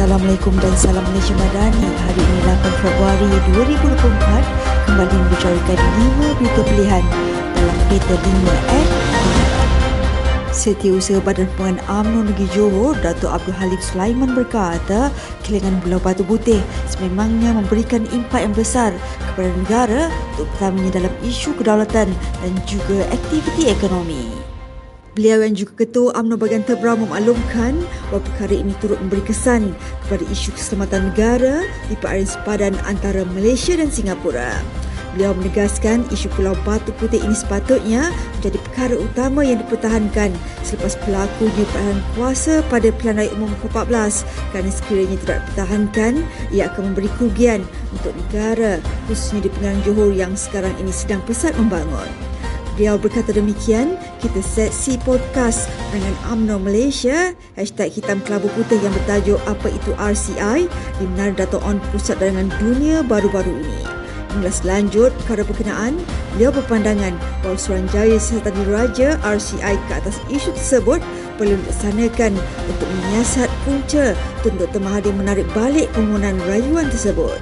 Assalamualaikum dan salam Malaysia Madani. Hari ini 8 Februari 2024 kembali membicarakan 5 berita pilihan dalam Peta 5 at Setiausaha Badan Pengan UMNO Negeri Johor, Datuk Abdul Halim Sulaiman berkata, kilangan Pulau Batu Putih sememangnya memberikan impak yang besar kepada negara terutamanya dalam isu kedaulatan dan juga aktiviti ekonomi. Beliau yang juga Ketua UMNO Bagian Tebrau memaklumkan bahawa perkara ini turut memberi kesan kepada isu keselamatan negara di perairan sepadan antara Malaysia dan Singapura. Beliau menegaskan isu Pulau Batu Putih ini sepatutnya menjadi perkara utama yang dipertahankan selepas pelakunya peranan kuasa pada Pilihan Raya Umum ke-14 kerana sekiranya tidak dipertahankan, ia akan memberi kerugian untuk negara khususnya di Pengarang Johor yang sekarang ini sedang pesat membangun. Beliau berkata demikian, kita seksi podcast dengan UMNO Malaysia, hashtag hitam kelabu putih yang bertajuk apa itu RCI di Menara Dato' On Pusat Darangan Dunia baru-baru ini. Mengulas lanjut perkara berkenaan, beliau berpandangan bahawa Suruhanjaya Siasatan Diraja RCI ke atas isu tersebut perlu dilaksanakan untuk menyiasat punca untuk Tun Mahathir menarik balik permohonan rayuan tersebut.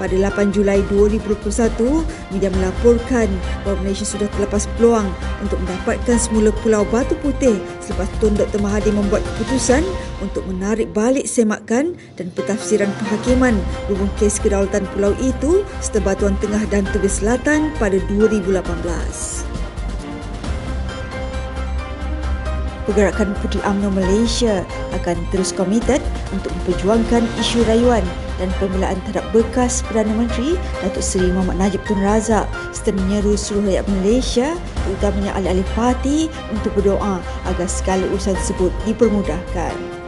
Pada 8 Julai 2021, media melaporkan bahawa Malaysia sudah terlepas peluang untuk mendapatkan semula Pulau Batu Putih selepas Tun Dr. Mahathir membuat keputusan untuk menarik balik semakan dan pentafsiran penghakiman hubung kes kedaulatan pulau itu serta Batuan Tengah dan Tebis Selatan pada 2018. Pergerakan Puteri UMNO Malaysia akan terus komited untuk memperjuangkan isu rayuan dan pembelaan terhadap bekas Perdana Menteri Datuk Seri Muhammad Najib Tun Razak serta menyeru seluruh rakyat Malaysia terutamanya ahli-ahli parti untuk berdoa agar segala urusan tersebut dipermudahkan.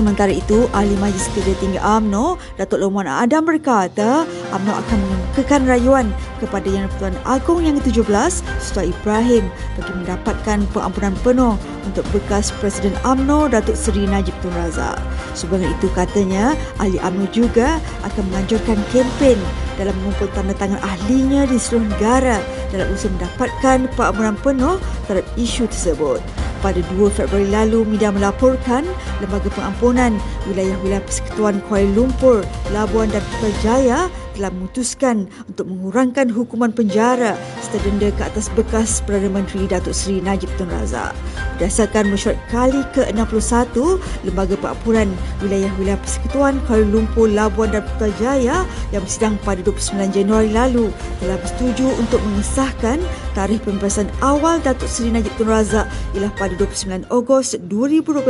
Sementara itu, Ahli Majlis Kerja Tinggi AMNO, Datuk Loman Adam berkata, AMNO akan mengemukakan rayuan kepada Yang Pertuan Agong yang ke-17, Sultan Ibrahim bagi mendapatkan pengampunan penuh untuk bekas Presiden AMNO, Datuk Seri Najib Tun Razak. Sebagai itu katanya, Ahli AMNO juga akan menganjurkan kempen dalam mengumpul tanda tangan ahlinya di seluruh negara dalam usaha mendapatkan pengampunan penuh terhadap isu tersebut. Pada 2 Februari lalu, media melaporkan Lembaga Pengampunan Wilayah-Wilayah Persekutuan Kuala Lumpur, Labuan dan Putrajaya telah memutuskan untuk mengurangkan hukuman penjara serta denda ke atas bekas Perdana Menteri Datuk Seri Najib Tun Razak. Berdasarkan mesyuarat kali ke-61, Lembaga Pengampunan Wilayah-Wilayah Persekutuan Kuala Lumpur, Labuan dan Putrajaya yang bersidang pada 29 Januari lalu telah bersetuju untuk mengesahkan tarikh pembebasan awal Datuk Seri Najib Tun Razak ialah pada 29 Ogos 2028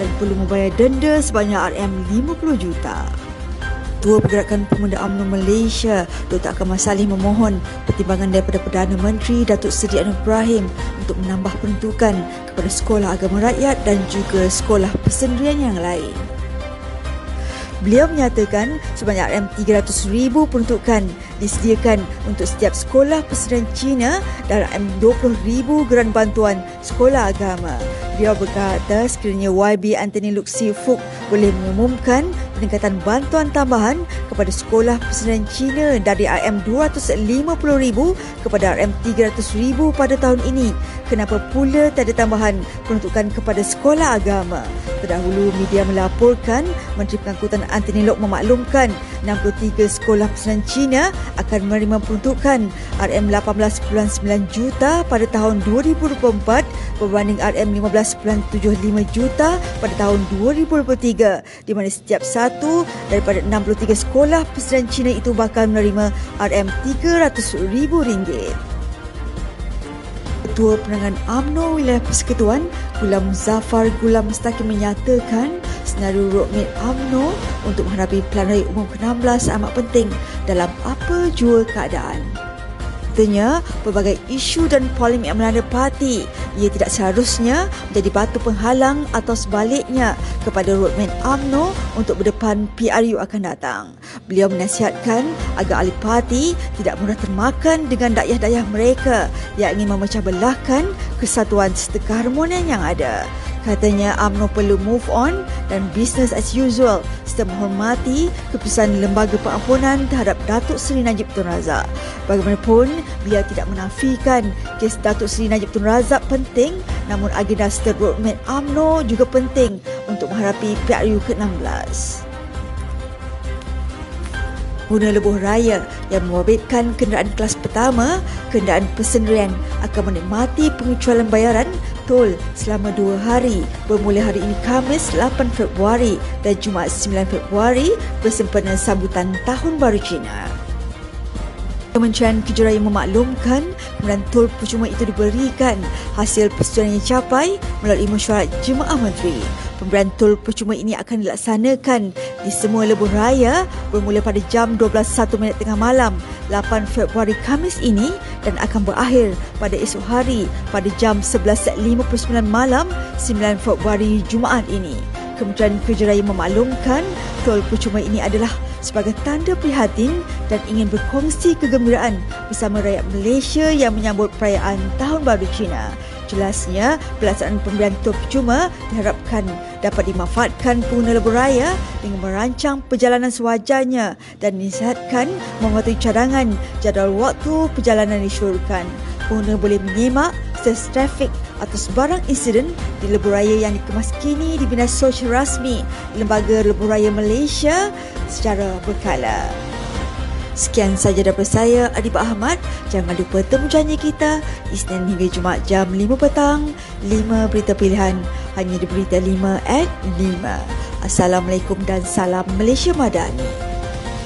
dan perlu membayar denda sebanyak RM50 juta. Ketua Pergerakan Pemuda UMNO Malaysia, Dr. Akamal Salih memohon pertimbangan daripada Perdana Menteri Datuk Seri Anwar Ibrahim untuk menambah peruntukan kepada sekolah agama rakyat dan juga sekolah persendirian yang lain. Beliau menyatakan sebanyak RM300,000 peruntukan disediakan untuk setiap sekolah persediaan Cina dan RM20,000 geran bantuan sekolah agama. Beliau berkata sekiranya YB Anthony Luxi Fuk boleh mengumumkan peningkatan bantuan tambahan kepada sekolah persediaan Cina dari RM250,000 kepada RM300,000 pada tahun ini. Kenapa pula tiada tambahan peruntukan kepada sekolah agama? Terdahulu media melaporkan Menteri Pengangkutan Anthony Lok memaklumkan 63 sekolah persediaan Cina akan menerima peruntukan RM18.9 juta pada tahun 2024 berbanding RM15.75 juta pada tahun 2023 di mana setiap satu daripada 63 sekolah persediaan Cina itu bakal menerima RM300,000. Ketua Penangan UMNO Wilayah Persekutuan Gulam Zafar Gulam Mustaqim menyatakan senario roadmap UMNO untuk menghadapi Pilihan Raya Umum ke-16 amat penting dalam apa jua keadaan. Katanya, pelbagai isu dan polemik yang melanda parti ia tidak seharusnya menjadi batu penghalang atau sebaliknya kepada roadmap UMNO untuk berdepan PRU akan datang. Beliau menasihatkan agar ahli parti tidak mudah termakan dengan dayah-dayah mereka yang ingin memecah belahkan kesatuan serta keharmonian yang ada. Katanya UMNO perlu move on dan business as usual serta menghormati keputusan Lembaga Pengampunan terhadap Datuk Seri Najib Tun Razak. Bagaimanapun, beliau tidak menafikan kes Datuk Seri Najib Tun Razak penting namun agenda serta roadmap UMNO juga penting untuk menghadapi PRU ke-16. Pengguna lebuh raya yang memorbidkan kenderaan kelas pertama, kenderaan persendirian akan menikmati pengecualian bayaran tol selama dua hari bermula hari ini Khamis 8 Februari dan Jumaat 9 Februari bersempena sambutan Tahun Baru Cina. Kementerian Kejuraya memaklumkan pemberian tol percuma itu diberikan hasil persetujuan yang dicapai melalui mesyuarat Jemaah Menteri. Pemberian tol percuma ini akan dilaksanakan di semua lebuh raya bermula pada jam 12.01 tengah malam 8 Februari Khamis ini dan akan berakhir pada esok hari pada jam 11.59 malam 9 Februari Jumaat ini. Kementerian Kejuraya memaklumkan tol percuma ini adalah sebagai tanda prihatin dan ingin berkongsi kegembiraan bersama rakyat Malaysia yang menyambut perayaan Tahun Baru Cina. Jelasnya, pelaksanaan pemberian tol percuma diharapkan dapat dimanfaatkan pengguna lebuh raya dengan merancang perjalanan sewajarnya dan disihatkan mematuhi cadangan jadual waktu perjalanan disyurkan. Pengguna boleh menyemak stes trafik atau sebarang insiden di lebuh raya yang dikemas kini di Bina Sosial Rasmi Lembaga Lebuh Raya Malaysia secara berkala. Sekian saja daripada saya, Adib Ahmad. Jangan lupa temu janji kita Isnin hingga Jumaat jam 5 petang. 5 berita pilihan hanya di Berita 5 at 5. Assalamualaikum dan salam Malaysia Madani.